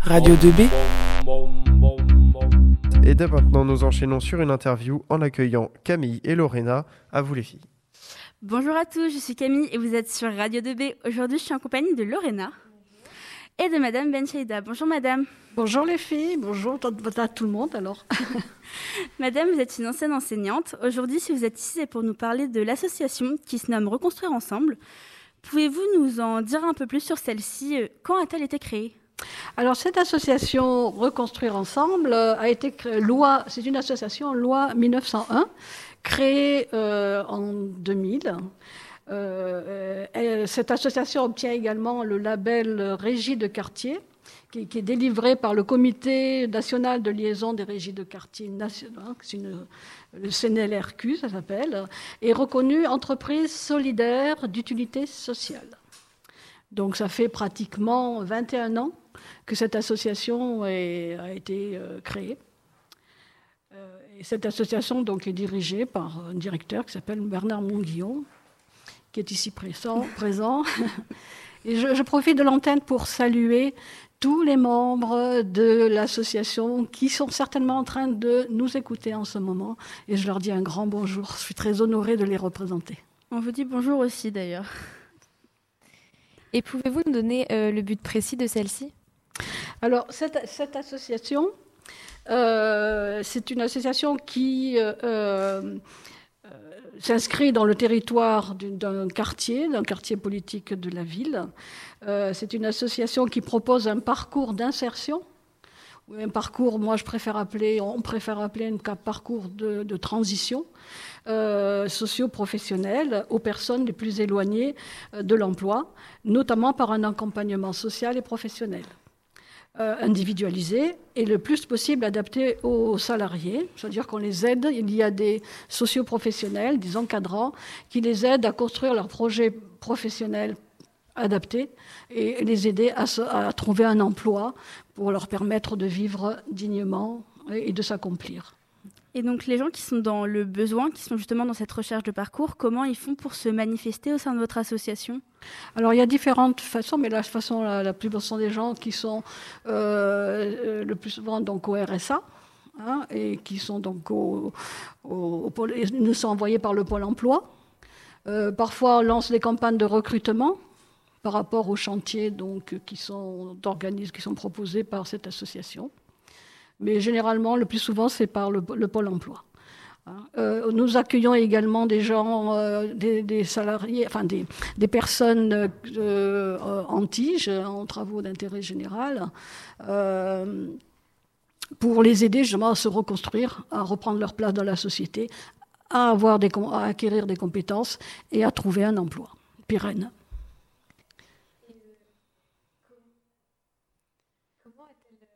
Radio 2B. Et dès maintenant, nous enchaînons sur une interview en accueillant Camille et Lorena. À vous les filles. Bonjour à tous, je suis Camille et vous êtes sur Radio 2B. Aujourd'hui, je suis en compagnie de Lorena et de Madame Benchaïda. Bonjour Madame. Bonjour les filles, bonjour à tout le monde alors. Madame, vous êtes une ancienne enseignante. Aujourd'hui, si vous êtes ici, c'est pour nous parler de l'association qui se nomme Reconstruire Ensemble. Pouvez-vous nous en dire un peu plus sur celle-ci Quand a-t-elle été créée? Alors cette association Reconstruire Ensemble a été créée, loi, c'est une association loi 1901 créée euh, en 2000. Euh, euh, cette association obtient également le label Régie de quartier qui, est délivré par le Comité national de liaison des régies de quartier national, le CNLRQ, ça s'appelle, est reconnu entreprise solidaire d'utilité sociale. Donc ça fait pratiquement 21 ans que cette association a été euh, créée. Euh, et cette association donc, est dirigée par un directeur qui s'appelle Bernard Monguillon, qui est ici présent. Et je, profite de l'antenne pour saluer tous les membres de l'association qui sont certainement en train de nous écouter en ce moment. Et je leur dis un grand bonjour. Je suis très honorée de les représenter. On vous dit bonjour aussi d'ailleurs. Et pouvez-vous nous donner euh, le but précis de celle-ci? Alors, cette, cette association, euh, c'est une association qui euh, s'inscrit dans le territoire d'un quartier, d'un quartier politique de la ville. Euh, c'est une association qui propose un parcours d'insertion, un parcours, moi je préfère appeler, on préfère appeler un parcours de, transition euh, socio-professionnel aux personnes les plus éloignées euh, de l'emploi, notamment par un accompagnement social et professionnel. Euh, individualisé et le plus possible adapté aux salariés. C'est-à-dire qu'on les aide, il y a des socioprofessionnels, des encadrants, qui les aident à construire leur projet professionnel adapté et les aider à, à trouver un emploi pour leur permettre de vivre dignement et de s'accomplir. Et donc les gens qui sont dans le besoin, qui sont justement dans cette recherche de parcours, comment ils font pour se manifester au sein de votre association? Alors il y a différentes façons, mais la façon la, plus sont des gens qui sont euh, le plus souvent au RSA. Hein, et qui sont donc au, nous sont envoyés par le pôle emploi. Euh, parfois, on lance des campagnes de recrutement par rapport aux chantiers donc, qui sont qui sont proposés par cette association mais généralement, le plus souvent, c'est par le, pôle emploi. Hein. Euh, nous accueillons également des gens, euh, des, salariés, enfin des, personnes euh, en tige, en travaux d'intérêt général, pour les aider justement à se reconstruire, à reprendre leur place dans la société, à, avoir des, à acquérir des compétences et à trouver un emploi pérenne.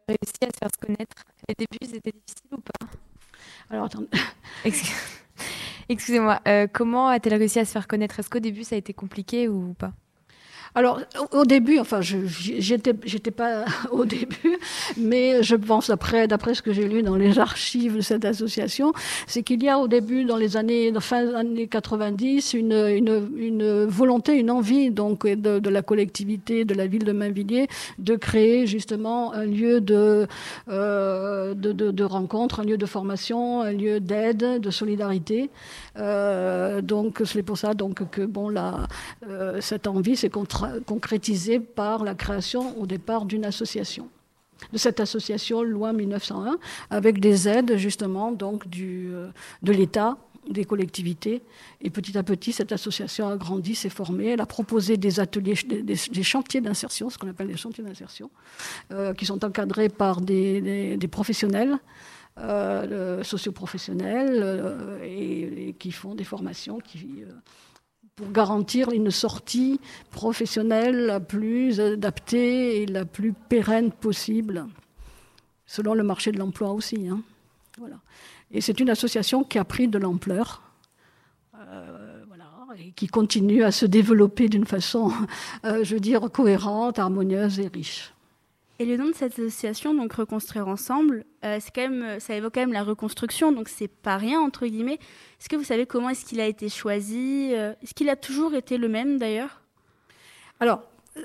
réussi à se faire connaître? Les débuts, c'était difficile ou pas Alors, attends. Excusez-moi, euh, comment a-t-elle réussi à se faire connaître? Est-ce qu'au début, ça a été compliqué ou pas? Alors, au début, enfin, j'étais, pas au début, mais je pense, après, d'après ce que j'ai lu dans les archives de cette association, c'est qu'il y a au début, dans les années, fin des années 90, une, volonté, une envie, donc, de, la collectivité, de la ville de Mainvilliers, de créer justement un lieu de, euh, de, rencontre, un lieu de formation, un lieu d'aide, de solidarité. Euh, donc, c'est pour ça, donc, que, bon, la, euh, cette envie, c'est contre concrétisé par la création au départ d'une association de cette association loi 1901 avec des aides justement donc du, euh, de l'État des collectivités. Et petit à petit cette association a grandi, s'est formée, elle a proposé des ateliers, des, chantiers d'insertion, ce qu'on appelle des chantiers d'insertion, euh, qui sont encadrés par des, professionnels euh, socioprofessionnels et, et, qui font des formations qui pour garantir une sortie professionnelle la plus adaptée et la plus pérenne possible, selon le marché de l'emploi aussi. Hein. Voilà. Et c'est une association qui a pris de l'ampleur. Euh, voilà, et qui continue à se développer d'une façon, euh, je veux dire, cohérente, harmonieuse et riche. Et le nom de cette association, donc Reconstruire Ensemble, euh, quand même, ça évoque quand même la reconstruction, donc c'est pas rien entre guillemets. Est-ce que vous savez comment est-ce qu'il a été choisi euh, Est-ce qu'il a toujours été le même d'ailleurs? Alors,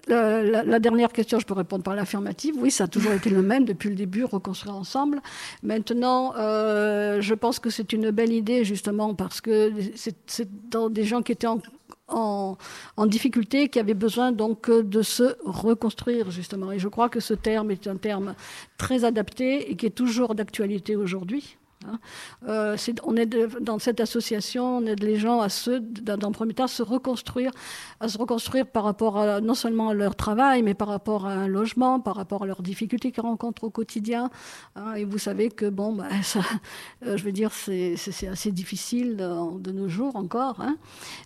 la, dernière question, je peux répondre par l'affirmative. Oui, ça a toujours été le même depuis le début, reconstruire ensemble. Maintenant, euh, je pense que c'est une belle idée, justement, parce que c'est dans des gens qui étaient en, en, difficulté, qui avaient besoin donc de se reconstruire, justement. Et je crois que ce terme est un terme très adapté et qui est toujours d'actualité aujourd'hui. Hein. Euh, on est dans cette association, on aide les gens à se, dans, premier temps, se reconstruire, à se reconstruire par rapport à, non seulement à leur travail, mais par rapport à un logement, par rapport à leurs difficultés qu'ils rencontrent au quotidien. Hein. et vous savez que bon, bah, euh, je veux dire, c'est assez difficile de, de, nos jours encore. Hein.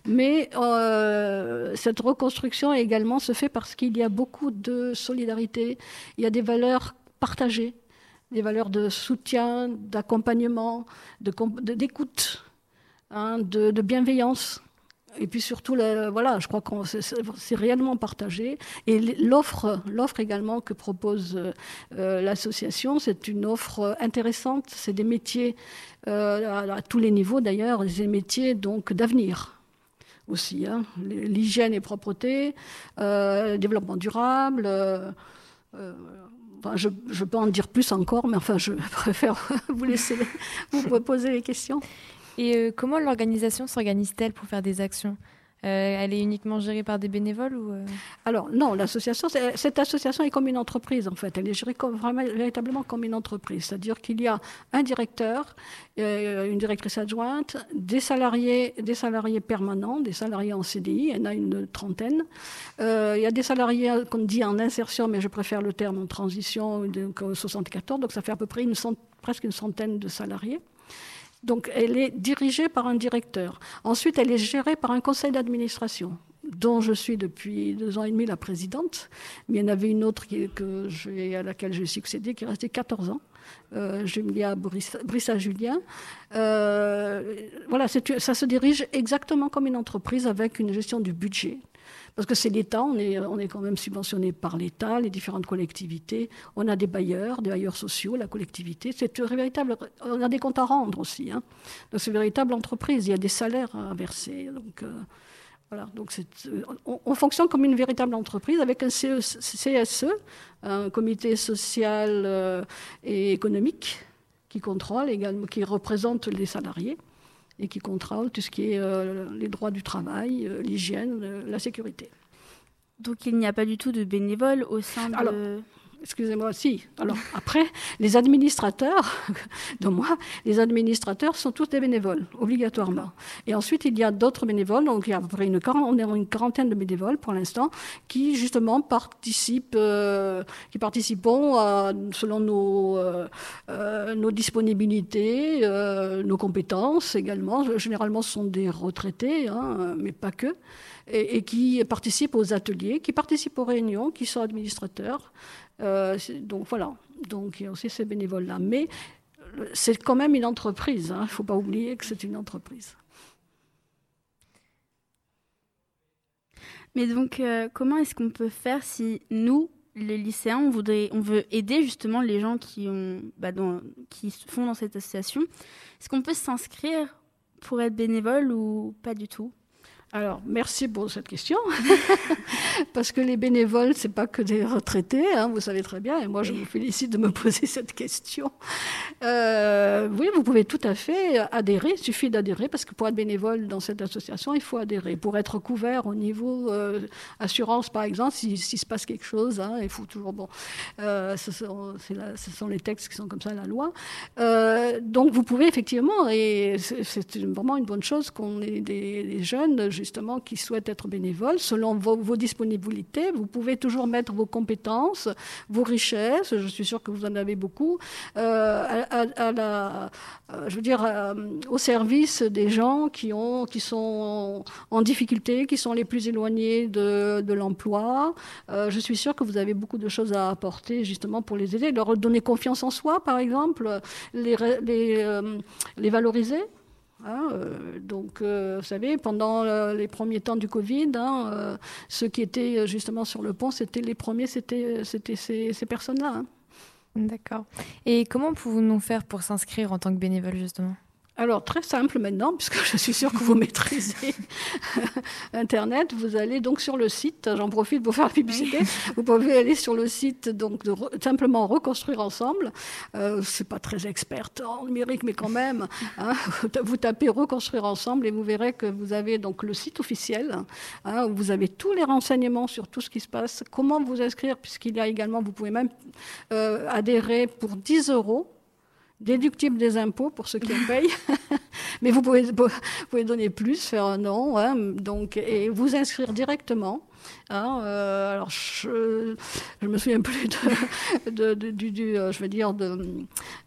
mais euh, cette reconstruction également se fait parce qu'il y a beaucoup de solidarité, il y a des valeurs partagées des valeurs de soutien, d'accompagnement, d'écoute, de, hein, de, bienveillance. Et puis surtout, voilà, je crois que c'est réellement partagé. Et l'offre, également que propose euh, l'association, c'est une offre intéressante. C'est des métiers euh, à, tous les niveaux d'ailleurs, des métiers d'avenir aussi. Hein. L'hygiène et propreté, euh, développement durable. Je, peux en dire plus encore, mais enfin, je préfère vous poser les questions. Et euh, comment l'organisation s'organise-t-elle pour faire des actions? Elle est uniquement gérée par des bénévoles ou euh Alors non, l'association, cette association est comme une entreprise en fait. Elle est gérée comme, véritablement comme une entreprise. C'est-à-dire qu'il y a un directeur, euh, une directrice adjointe, des salariés, des salariés permanents, des salariés en CDI. Il y en a une trentaine. il y a des salariés qu'on dit en insertion, mais je préfère le terme en transition, donc 74. Donc ça fait à peu près une presque une centaine de salariés. Donc elle est dirigée par un directeur. Ensuite, elle est gérée par un conseil d'administration dont je suis depuis deux ans et demi la présidente, mais il y en avait une autre à laquelle j'ai succédé qui est restée 14 ans, euh, Julia Brissa-Julien. Euh, voilà, ça se dirige exactement comme une entreprise avec une gestion du budget, parce que c'est l'État, on est, quand même subventionné par l'État, les différentes collectivités. On a des bailleurs, des bailleurs sociaux, la collectivité. C'est véritable. On a des comptes à rendre aussi. Hein. Donc c'est une véritable entreprise. Il y a des salaires à verser. Donc euh, voilà. Donc euh, on, fonctionne comme une véritable entreprise avec un CSE, e, un comité social euh, et économique qui contrôle également, qui représente les salariés et qui contrôle tout ce qui est euh, les droits du travail, euh, l'hygiène, euh, la sécurité. Donc il n'y a pas du tout de bénévoles au sein de excusez-moi, si. Alors après, les administrateurs, de moi, les administrateurs sont tous des bénévoles, obligatoirement. Et ensuite, il y a d'autres bénévoles, donc il y a une, une quarantaine de bénévoles pour l'instant, qui justement participent, euh, qui participons selon nos, euh, euh, disponibilités, nos compétences également. Généralement, sont des retraités, hein, mais pas que. Et, qui participent aux ateliers, qui participent aux réunions, qui sont administrateurs. Euh, donc voilà, donc il y a aussi ces bénévoles-là. Mais euh, c'est quand même une entreprise, il hein. ne faut pas oublier que c'est une entreprise. Mais donc, euh, comment est-ce qu'on peut faire si nous, les lycéens, on, voudrait, on veut aider justement les gens qui, ont, bah, qui font dans cette association? Est-ce qu'on peut s'inscrire pour être bénévole ou pas du tout? Alors, merci pour cette question, parce que les bénévoles, c'est pas que des retraités, hein, vous savez très bien, et moi je vous félicite de me poser cette question. Euh, oui, vous pouvez tout à fait adhérer, il suffit d'adhérer, parce que pour être bénévole dans cette association, il faut adhérer. Pour être couvert au niveau euh, assurance, par exemple, s'il se passe quelque chose, hein, il faut toujours, bon, euh, ce, sont, ce, sont, les textes qui sont comme ça, la loi. donc vous pouvez effectivement, et c'est vraiment une bonne chose qu'on ait des, des jeunes, justement qui souhaitent être bénévoles, selon vos, disponibilités, vous pouvez toujours mettre vos compétences, vos richesses, je suis sûre que vous en avez beaucoup, euh, euh, je veux dire, euh, au service des gens qui, ont, qui sont en, difficulté, qui sont les plus éloignés de, l'emploi. je suis sûre que vous avez beaucoup de choses à apporter justement pour les aider, leur donner confiance en soi, par exemple, les valoriser. Hein, euh, donc, euh, vous savez, pendant les premiers temps du Covid, hein, euh, ceux qui étaient justement sur le pont, c'était les premiers, c'était ces, ces personnes-là. Hein. D'accord. Et comment pouvons-nous faire pour s'inscrire en tant que bénévole, justement? Alors, très simple maintenant, puisque je suis sûre que vous maîtrisez Internet. Vous allez donc sur le site, j'en profite pour faire la publicité. Vous pouvez aller sur le site, donc, de simplement reconstruire ensemble. Euh, c'est pas très experte en numérique, mais quand même. Hein, vous tapez reconstruire ensemble et vous verrez que vous avez donc le site officiel, hein, où vous avez tous les renseignements sur tout ce qui se passe, comment vous inscrire, puisqu'il y a également, vous pouvez même euh, adhérer pour 10 euros déductible des impôts pour ceux qui en payent. Mais vous pouvez, donner plus, faire un nom, hein, donc, et vous inscrire directement. Hein, euh, alors, je me souviens plus de, du, euh, je veux dire,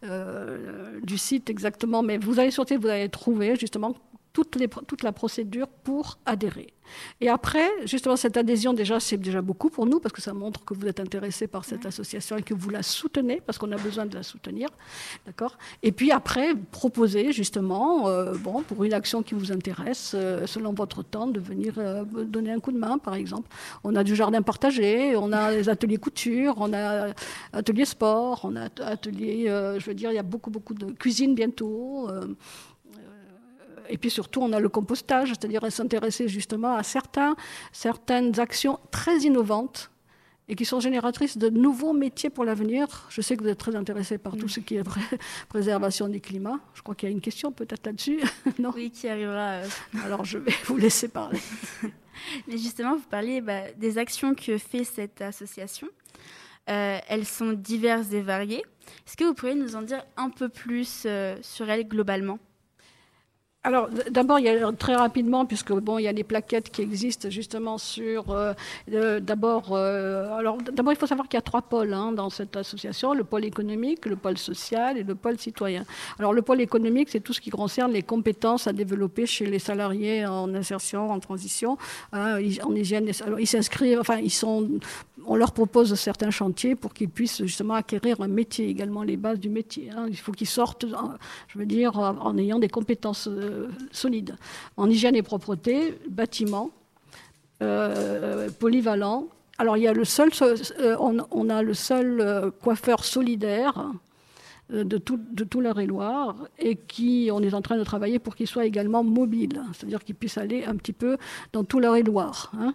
euh, du site exactement, mais vous allez sortir, vous allez trouver justement toute, les, toute la procédure pour adhérer. Et après, justement, cette adhésion, déjà, c'est déjà beaucoup pour nous, parce que ça montre que vous êtes intéressé par cette association et que vous la soutenez, parce qu'on a besoin de la soutenir. D'accord? Et puis après, proposer, justement, euh, bon, pour une action qui vous intéresse, euh, selon votre temps, de venir euh, donner un coup de main, par exemple. On a du jardin partagé, on a des ateliers couture, on a ateliers sport, on a ateliers, je veux dire, il y a beaucoup, beaucoup de cuisine bientôt et puis surtout, on a le compostage, c'est-à-dire s'intéresser justement à certains, certaines actions très innovantes et qui sont génératrices de nouveaux métiers pour l'avenir. Je sais que vous êtes très intéressé par tout ce qui est préservation du climat. Je crois qu'il y a une question peut-être là-dessus. non? Oui, qui arrivera. Euh. Alors je vais vous laisser parler. Mais justement, vous parliez bah, des actions que fait cette association. Euh, elles sont diverses et variées. Est-ce que vous pourriez nous en dire un peu plus euh, sur elles globalement? Alors, d'abord, il y a très rapidement, puisque bon, il y a des plaquettes qui existent justement sur. Euh, d'abord, euh, alors d'abord, il faut savoir qu'il y a trois pôles hein, dans cette association le pôle économique, le pôle social et le pôle citoyen. Alors, le pôle économique, c'est tout ce qui concerne les compétences à développer chez les salariés en insertion, en transition, hein, en hygiène. Alors, ils s'inscrivent, enfin, ils sont on leur propose certains chantiers pour qu'ils puissent justement acquérir un métier, également les bases du métier. Hein. Il faut qu'ils sortent, je veux dire, en ayant des compétences euh, solides. En hygiène et propreté, bâtiment, euh, polyvalent. Alors il y a le seul, euh, on, a le seul coiffeur solidaire de tout, de tout et loire et qui, on est en train de travailler pour qu'il soit également mobile, c'est-à-dire qu'il puisse aller un petit peu dans tout leur et loire hein.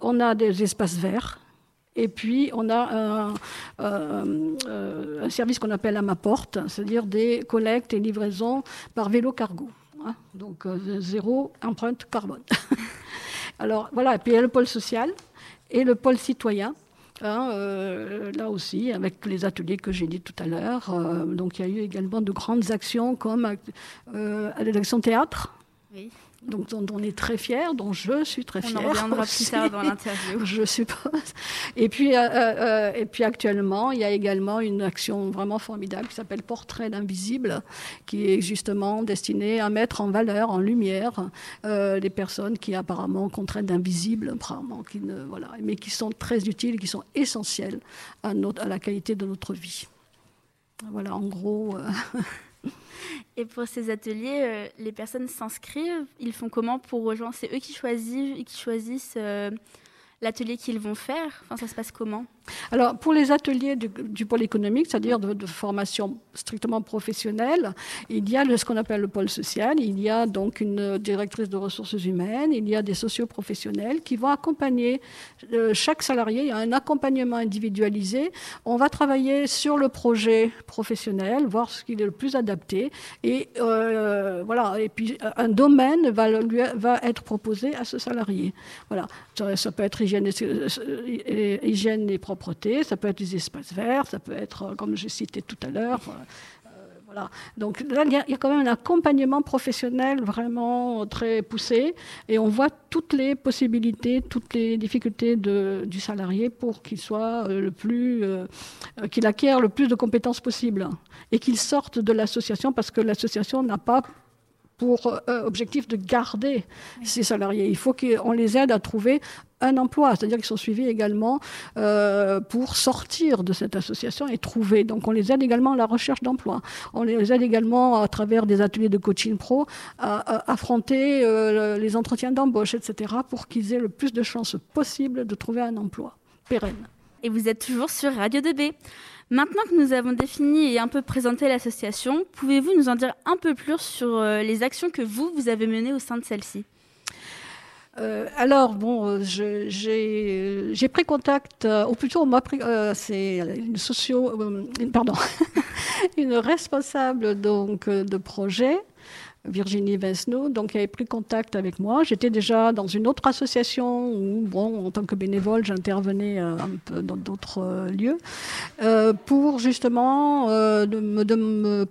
On a des espaces verts et puis, on a un, service qu'on appelle à ma porte, c'est-à-dire des collectes et livraisons par vélo cargo. Hein. donc, euh, zéro empreinte carbone. Alors, voilà. Et puis, il y a le pôle social et le pôle citoyen. Hein, euh, là aussi, avec les ateliers que j'ai dit tout à l'heure. Euh, donc, il y a eu également de grandes actions comme l'élection théâtre. Oui donc dont on est très fier, dont je suis très fière. On en reviendra plus tard dans l'interview. je suppose. Et puis, euh, euh, et puis actuellement, il y a également une action vraiment formidable qui s'appelle Portrait d'invisible, qui est justement destinée à mettre en valeur, en lumière, euh, les personnes qui apparemment contraintes d'invisible, apparemment, qui ne, voilà, mais qui sont très utiles, qui sont essentielles à, notre, à la qualité de notre vie. Voilà, en gros. Et pour ces ateliers, euh, les personnes s'inscrivent, ils font comment pour rejoindre? C'est eux qui choisissent, euh, l'atelier qu'ils vont faire? Enfin, ça se passe comment? Alors, pour les ateliers du, pôle économique, c'est-à-dire de, formation strictement professionnelle, il y a ce qu'on appelle le pôle social, il y a donc une directrice de ressources humaines, il y a des socioprofessionnels qui vont accompagner euh, chaque salarié, il y a un accompagnement individualisé. On va travailler sur le projet professionnel, voir ce qui est le plus adapté, et euh, voilà. Et puis, un domaine va, lui, va être proposé à ce salarié. Voilà. Ça, peut être hygiène et, hygiène ça peut être des espaces verts, ça peut être, euh, comme j'ai cité tout à l'heure, euh, euh, voilà. Donc là, il y, a quand même un accompagnement professionnel vraiment très poussé et on voit toutes les possibilités, toutes les difficultés du salarié pour qu'il soit le plus, qu'il acquiert le plus de compétences possibles et qu'il sorte de l'association parce que l'association n'a pas pour objectif de garder ces salariés. Il faut qu'on les aide à trouver un emploi, c'est-à-dire qu'ils sont suivis également euh, pour sortir de cette association et trouver. Donc on les aide également à la recherche d'emploi. On les aide également à travers des ateliers de coaching pro à, affronter euh, les entretiens d'embauche, etc., pour qu'ils aient le plus de chances possible de trouver un emploi pérenne. et vous êtes toujours sur Radio 2B. Maintenant que nous avons défini et un peu présenté l'association, pouvez-vous nous en dire un peu plus sur euh, les actions que vous, vous avez menées au sein de celle-ci? Euh, alors, bon, euh, j'ai pris contact, ou plutôt, c'est une socio, pardon, une responsable donc de projet Virginie Vesno, donc avait pris contact avec moi. J'étais déjà dans une autre association où, bon, en tant que bénévole, j'intervenais euh, un peu dans d'autres euh, lieux euh, pour justement me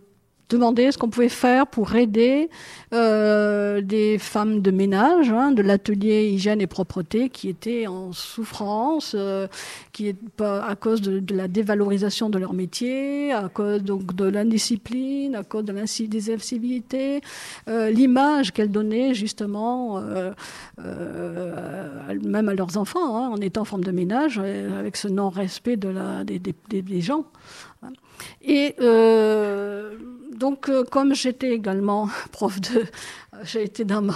demander ce qu'on pouvait faire pour aider euh, des femmes de ménage, hein, de l'atelier hygiène et propreté, qui étaient en souffrance, euh, qui pas à cause de, la dévalorisation de leur métier, à cause donc de l'indiscipline, à cause de des incivilités, euh, l'image qu'elles donnaient justement, euh, euh, même à leurs enfants, hein, en étant femme de ménage, avec ce non-respect de la, des, des, des gens. Et euh, donc, euh, comme j'étais également prof de, j'ai été dans ma,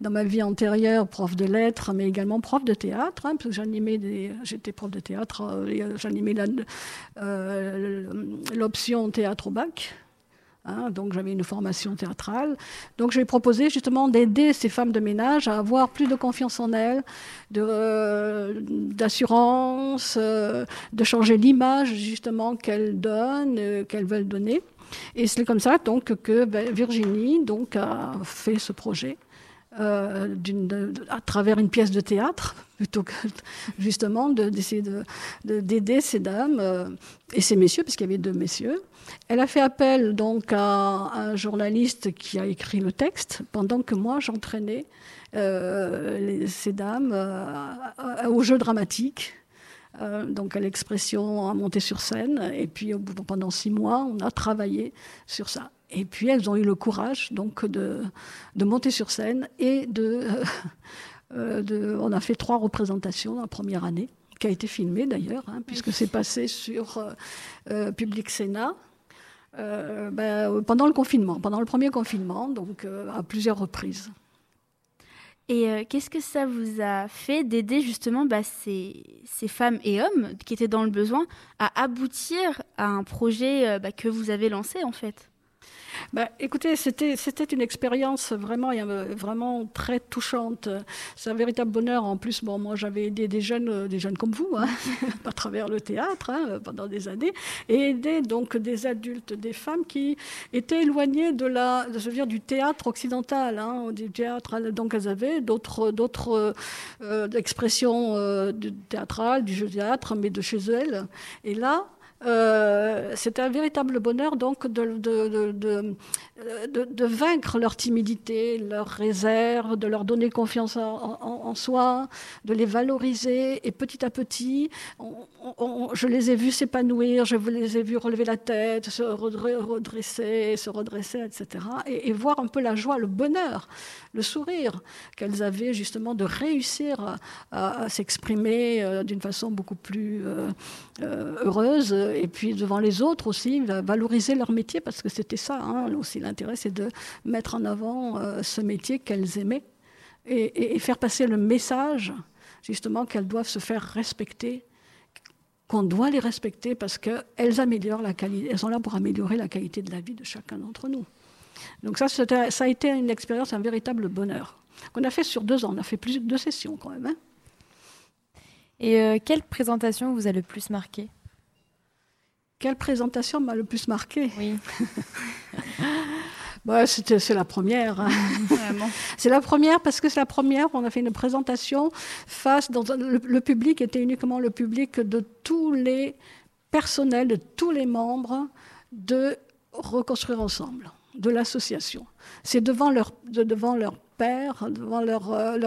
dans ma vie antérieure prof de lettres, mais également prof de théâtre, hein, parce que j'animais des, j'étais prof de théâtre, euh, j'animais l'option théâtre au bac. Hein, donc j'avais une formation théâtrale. Donc je lui ai proposé justement d'aider ces femmes de ménage à avoir plus de confiance en elles, euh, d'assurance, euh, de changer l'image justement qu'elles donnent, euh, qu'elles veulent donner. Et c'est comme ça donc que ben, Virginie donc a fait ce projet. à travers une pièce de théâtre, plutôt que justement d'essayer d'aider ces dames et ces messieurs, puisqu'il y avait deux messieurs, elle a fait appel donc à un journaliste qui a écrit le texte pendant que moi j'entraînais euh, ces dames euh, au jeu dramatique. Euh, donc à l'expression à monter sur scène. Et puis pendant six mois, on a travaillé sur ça. Et puis elles ont eu le courage donc de, de monter sur scène et de, de, On a fait trois représentations la première année, qui a été filmée d'ailleurs, hein, puisque c'est passé sur Public Sénat. Euh, ben, pendant le confinement, pendant le premier confinement, donc euh, à plusieurs reprises. Et euh, qu'est-ce que ça vous a fait d'aider justement bah, ces, ces, femmes et hommes qui étaient dans le besoin à aboutir à un projet bah, que vous avez lancé en fait? Bah, écoutez, c'était une expérience vraiment vraiment très touchante. C'est un véritable bonheur. En plus, bon, moi j'avais aidé des jeunes des jeunes comme vous, hein, à travers le théâtre hein, pendant des années, et aidé donc des adultes, des femmes qui étaient éloignées de la, de, dire, du théâtre occidental, hein, du théâtre. Donc elles avaient d'autres euh, expressions euh, théâtrales, du jeu théâtre, mais de chez elles. Et là, euh, c'était un véritable bonheur donc de, de, de, de, vaincre leur timidité, leur réserve, de leur donner confiance en, soi, de les valoriser. Et petit à petit, je les ai vus s'épanouir, je les ai vus relever la tête, se redresser, se redresser, etc. Et, voir un peu la joie, le bonheur, le sourire qu'elles avaient justement de réussir à, s'exprimer euh, d'une façon beaucoup plus euh, euh. Et puis devant les autres aussi, valoriser leur métier, parce que c'était ça hein, aussi l'intérêt, c'est de mettre en avant euh, ce métier qu'elles aimaient et, faire passer le message, justement, qu'elles doivent se faire respecter, qu'on doit les respecter parce qu'elles améliorent la qualité, elles sont là pour améliorer la qualité de la vie de chacun d'entre nous. Donc ça, ça a été une expérience, un véritable bonheur qu'on a fait sur deux ans. On a fait plus de deux sessions quand même. Hein. Et euh, quelle présentation vous a le plus marqué? Quelle présentation m'a le plus marqué? Oui. c'est la première. Hein. c'est la première parce que c'est la première. On a fait une présentation face. Dans, le, public était uniquement le public de tous les personnels, de tous les membres de Reconstruire Ensemble, de l'association. C'est devant leur, devant leur devant leurs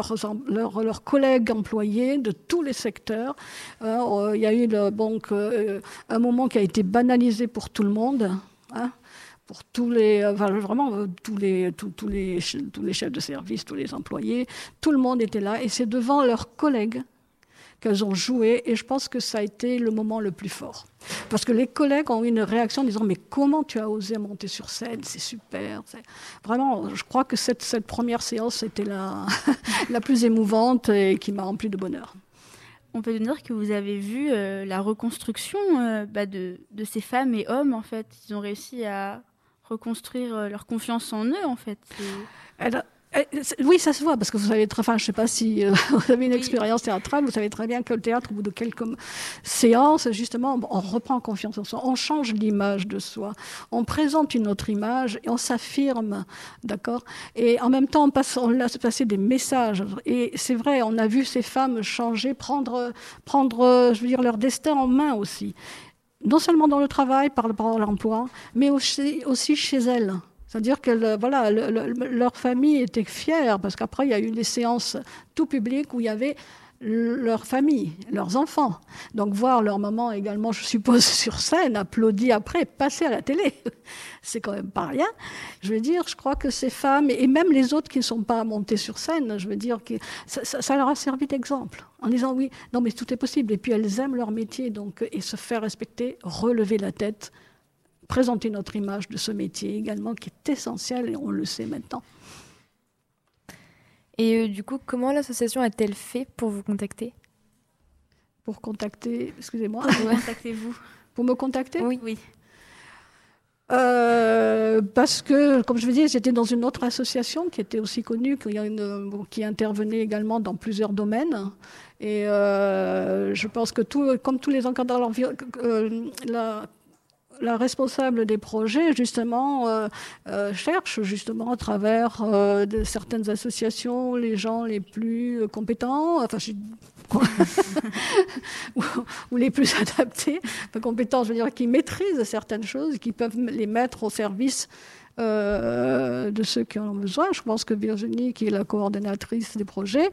leur, collègues employés de tous les secteurs. Euh, il y a eu euh, un moment qui a été banalisé pour tout le monde. Hein pour tous les, vraiment euh, tous les, tous, les, tous les chefs de service, tous les employés, tout le monde était là et c'est devant leurs collègues qu'elles ont joué et je pense que ça a été le moment le plus fort. Parce que les collègues ont eu une réaction en disant mais comment tu as osé monter sur scène, c'est super. Vraiment, je crois que cette, cette première séance était la, la plus émouvante et qui m'a rempli de bonheur. on peut dire que vous avez vu la reconstruction bah, de, de, ces femmes et hommes, en fait. Ils ont réussi à reconstruire leur confiance en eux, en fait. Oui, ça se voit, parce que vous savez, enfin, je ne sais pas si euh, vous avez une expérience théâtrale, vous savez très bien que le théâtre, au bout de quelques séances, justement, on reprend confiance en soi, on change l'image de soi, on présente une autre image et on s'affirme, d'accord? Et en même temps, on, passe, on laisse passer des messages. Et c'est vrai, on a vu ces femmes changer, prendre, prendre, je veux dire, leur destin en main aussi. Non seulement dans le travail, par, par l'emploi, mais aussi, aussi chez elles. C'est-à-dire que voilà, leur famille était fière, parce qu'après, il y a eu des séances tout publiques où il y avait leur famille, leurs enfants. Donc voir leur maman également, je suppose, sur scène, applaudi après, passer à la télé, c'est quand même pas rien. Je veux dire, je crois que ces femmes, et même les autres qui ne sont pas montées sur scène, je veux dire que ça, ça leur a servi d'exemple, en disant oui, non mais tout est possible. Et puis elles aiment leur métier, donc, et se faire respecter, relever la tête, présenter notre image de ce métier également, qui est essentiel et on le sait maintenant. Et euh, du coup, comment l'association a-t-elle fait pour vous contacter? Pour contacter, excusez-moi. contactez-vous Pour me contacter? Oui. oui. Euh, parce que, comme je vous disais, j'étais dans une autre association qui était aussi connue, qui, qui intervenait également dans plusieurs domaines. Et euh, je pense que tout, comme tous les encadreurs, la la responsable des projets, justement, euh, euh, cherche justement à travers euh, certaines associations les gens les plus compétents, enfin, ou, les plus adaptés, compétents, je veux dire, qui maîtrisent certaines choses, qui peuvent les mettre au service euh, de ceux qui en ont besoin. Je pense que Virginie, qui est la coordonnatrice des projets,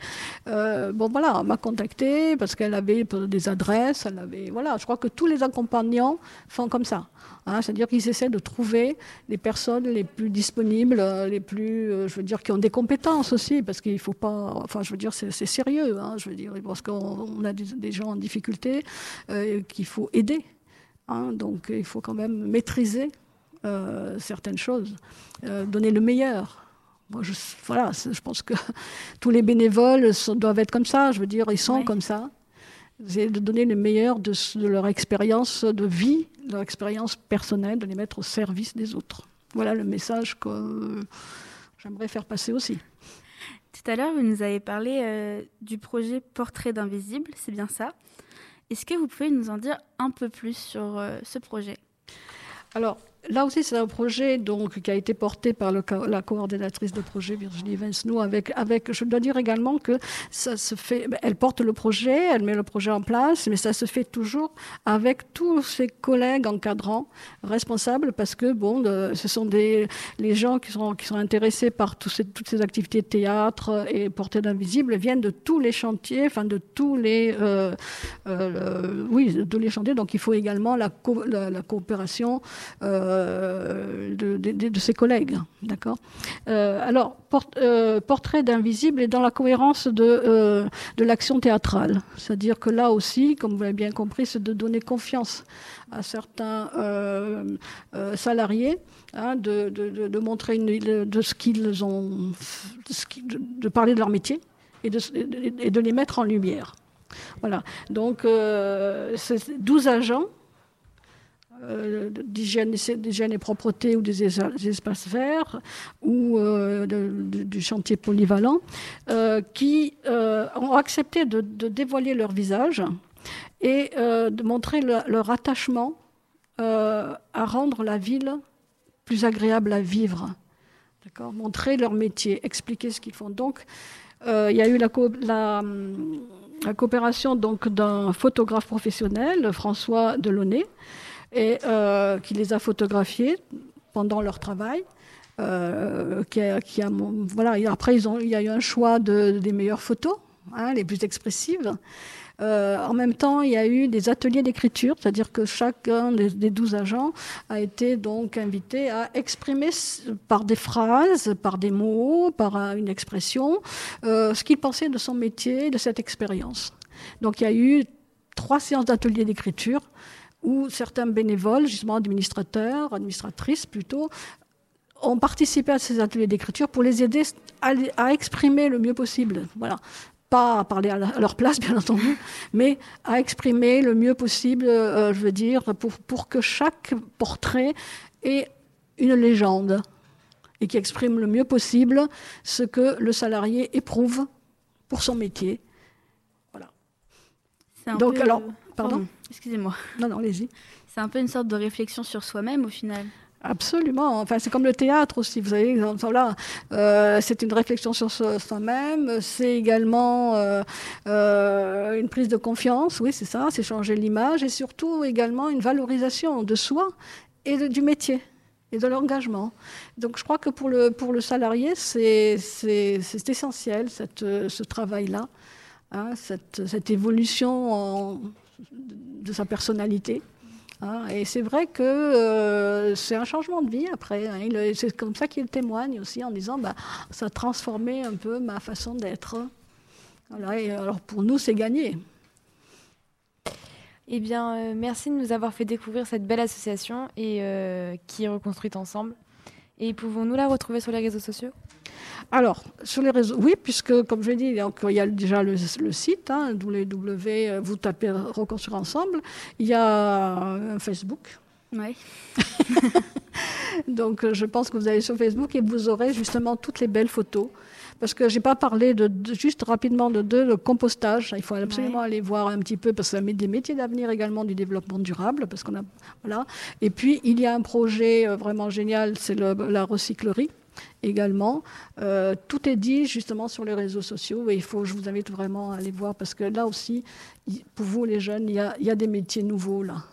euh, bon voilà, m'a contactée parce qu'elle avait des adresses, elle avait voilà. Je crois que tous les accompagnants font comme ça. Hein. C'est-à-dire qu'ils essaient de trouver les personnes les plus disponibles, les plus, euh, je veux dire, qui ont des compétences aussi, parce qu'il faut pas, enfin, je veux dire, c'est sérieux. Hein, je veux dire, parce qu'on a des, gens en difficulté qu'il faut aider. Hein. donc, il faut quand même maîtriser euh, certaines choses, euh, donner le meilleur. Moi, je, voilà, je pense que tous les bénévoles doivent être comme ça. Je veux dire, ils sont comme ça. C'est de donner le meilleur de, leur expérience de vie, de leur expérience personnelle, de les mettre au service des autres. Voilà le message que j'aimerais faire passer aussi. Tout à l'heure, vous nous avez parlé euh, du projet Portrait d'invisible, c'est bien ça. Est-ce que vous pouvez nous en dire un peu plus sur ce projet? Alors, Là aussi, c'est un projet qui a été porté par la coordonnatrice de projet, Virginie Vincenoux, avec, je dois dire également que ça se fait, elle porte le projet, elle met le projet en place, mais ça se fait toujours avec tous ses collègues encadrants, responsables, parce que, bon, ce sont des, les gens qui sont, intéressés par toutes ces activités de théâtre et portées d'invisible viennent de tous les chantiers, enfin, de tous les, euh, euh, oui, de les chantiers, donc il faut également la, la, coopération, euh, euh, de, ses collègues. D'accord euh, Alors, euh, portrait d'invisible est dans la cohérence de, de l'action théâtrale. C'est-à-dire que là aussi, comme vous l'avez bien compris, c'est de donner confiance à certains salariés, hein, de, de, montrer de ce qu'ils ont, de, parler de leur métier et de, et de les mettre en lumière. Voilà. Donc, c'est 12 agents euh, d'hygiène, et propreté ou des, espaces verts ou euh, du chantier polyvalent euh, qui ont accepté de, dévoiler leur visage et de montrer leur attachement à rendre la ville plus agréable à vivre. Montrer leur métier, expliquer ce qu'ils font. Donc, il y a eu la, coopération d'un photographe professionnel, François Delaunay, et euh, qui les a photographiés pendant leur travail. Euh, voilà, après, il y a eu un choix de, des meilleures photos, hein, les plus expressives. Euh, en même temps, il y a eu des ateliers d'écriture, c'est-à-dire que chacun des, des 12 agents a été donc invité à exprimer par des phrases, par des mots, par une expression, ce qu'il pensait de son métier, de cette expérience. Donc il y a eu trois séances d'ateliers d'écriture où certains bénévoles, justement administrateurs, administratrices plutôt, ont participé à ces ateliers d'écriture pour les aider à, exprimer le mieux possible. Voilà pas à parler à, leur place, bien entendu, mais à exprimer le mieux possible, euh, je veux dire, pour, pour que chaque portrait ait une légende et qui exprime le mieux possible ce que le salarié éprouve pour son métier. Voilà. Donc, alors, pardon, Excusez-moi. Non, non, allez-y. C'est un peu une sorte de réflexion sur soi-même au final. Absolument. Enfin, c'est comme le théâtre aussi. Vous savez, voilà, euh, c'est une réflexion sur soi-même. C'est également euh, euh, une prise de confiance. Oui, c'est ça. C'est changer l'image et surtout également une valorisation de soi et du métier et de l'engagement. Donc, je crois que pour le pour le salarié, c'est c'est essentiel cette, ce travail-là, hein, cette, cette évolution en, de sa personnalité. Hein, et c'est vrai que euh, c'est un changement de vie après. Hein. c'est comme ça qu'il témoigne aussi en disant bah, ça a transformé un peu ma façon d'être. Et alors pour nous, c'est gagné. Eh bien, euh, merci de nous avoir fait découvrir cette belle association et euh, qui est reconstruite ensemble. Et pouvons-nous la retrouver sur les réseaux sociaux? Alors, sur les réseaux, oui, puisque, comme je l'ai dit, il y a déjà le, site, hein, www, euh, vous tapez Reconstruire Ensemble. Il y a un Facebook. Oui. Donc, euh, je pense que vous allez sur Facebook et vous aurez justement toutes les belles photos. Parce que je n'ai pas parlé de, juste rapidement de deux, le compostage. Il faut absolument aller voir un petit peu parce que ça met des métiers d'avenir également du développement durable. Parce qu'on a, voilà. Et puis, il y a un projet euh, vraiment génial, c'est la recyclerie également. Euh, tout est dit justement sur les réseaux sociaux et il faut, je vous invite vraiment à aller voir parce que là aussi, pour vous les jeunes, il y a, des métiers nouveaux là.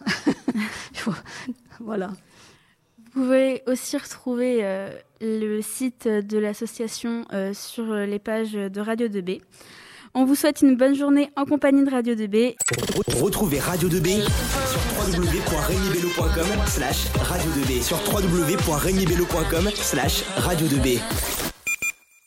voilà. Vous pouvez aussi retrouver euh, le site de l'association euh, sur les pages de Radio 2B. On vous souhaite une bonne journée en compagnie de Radio 2B. Retrouvez Radio 2B sur www.regnibello.com slash radio 2B sur www.regnibello.com slash radio 2B.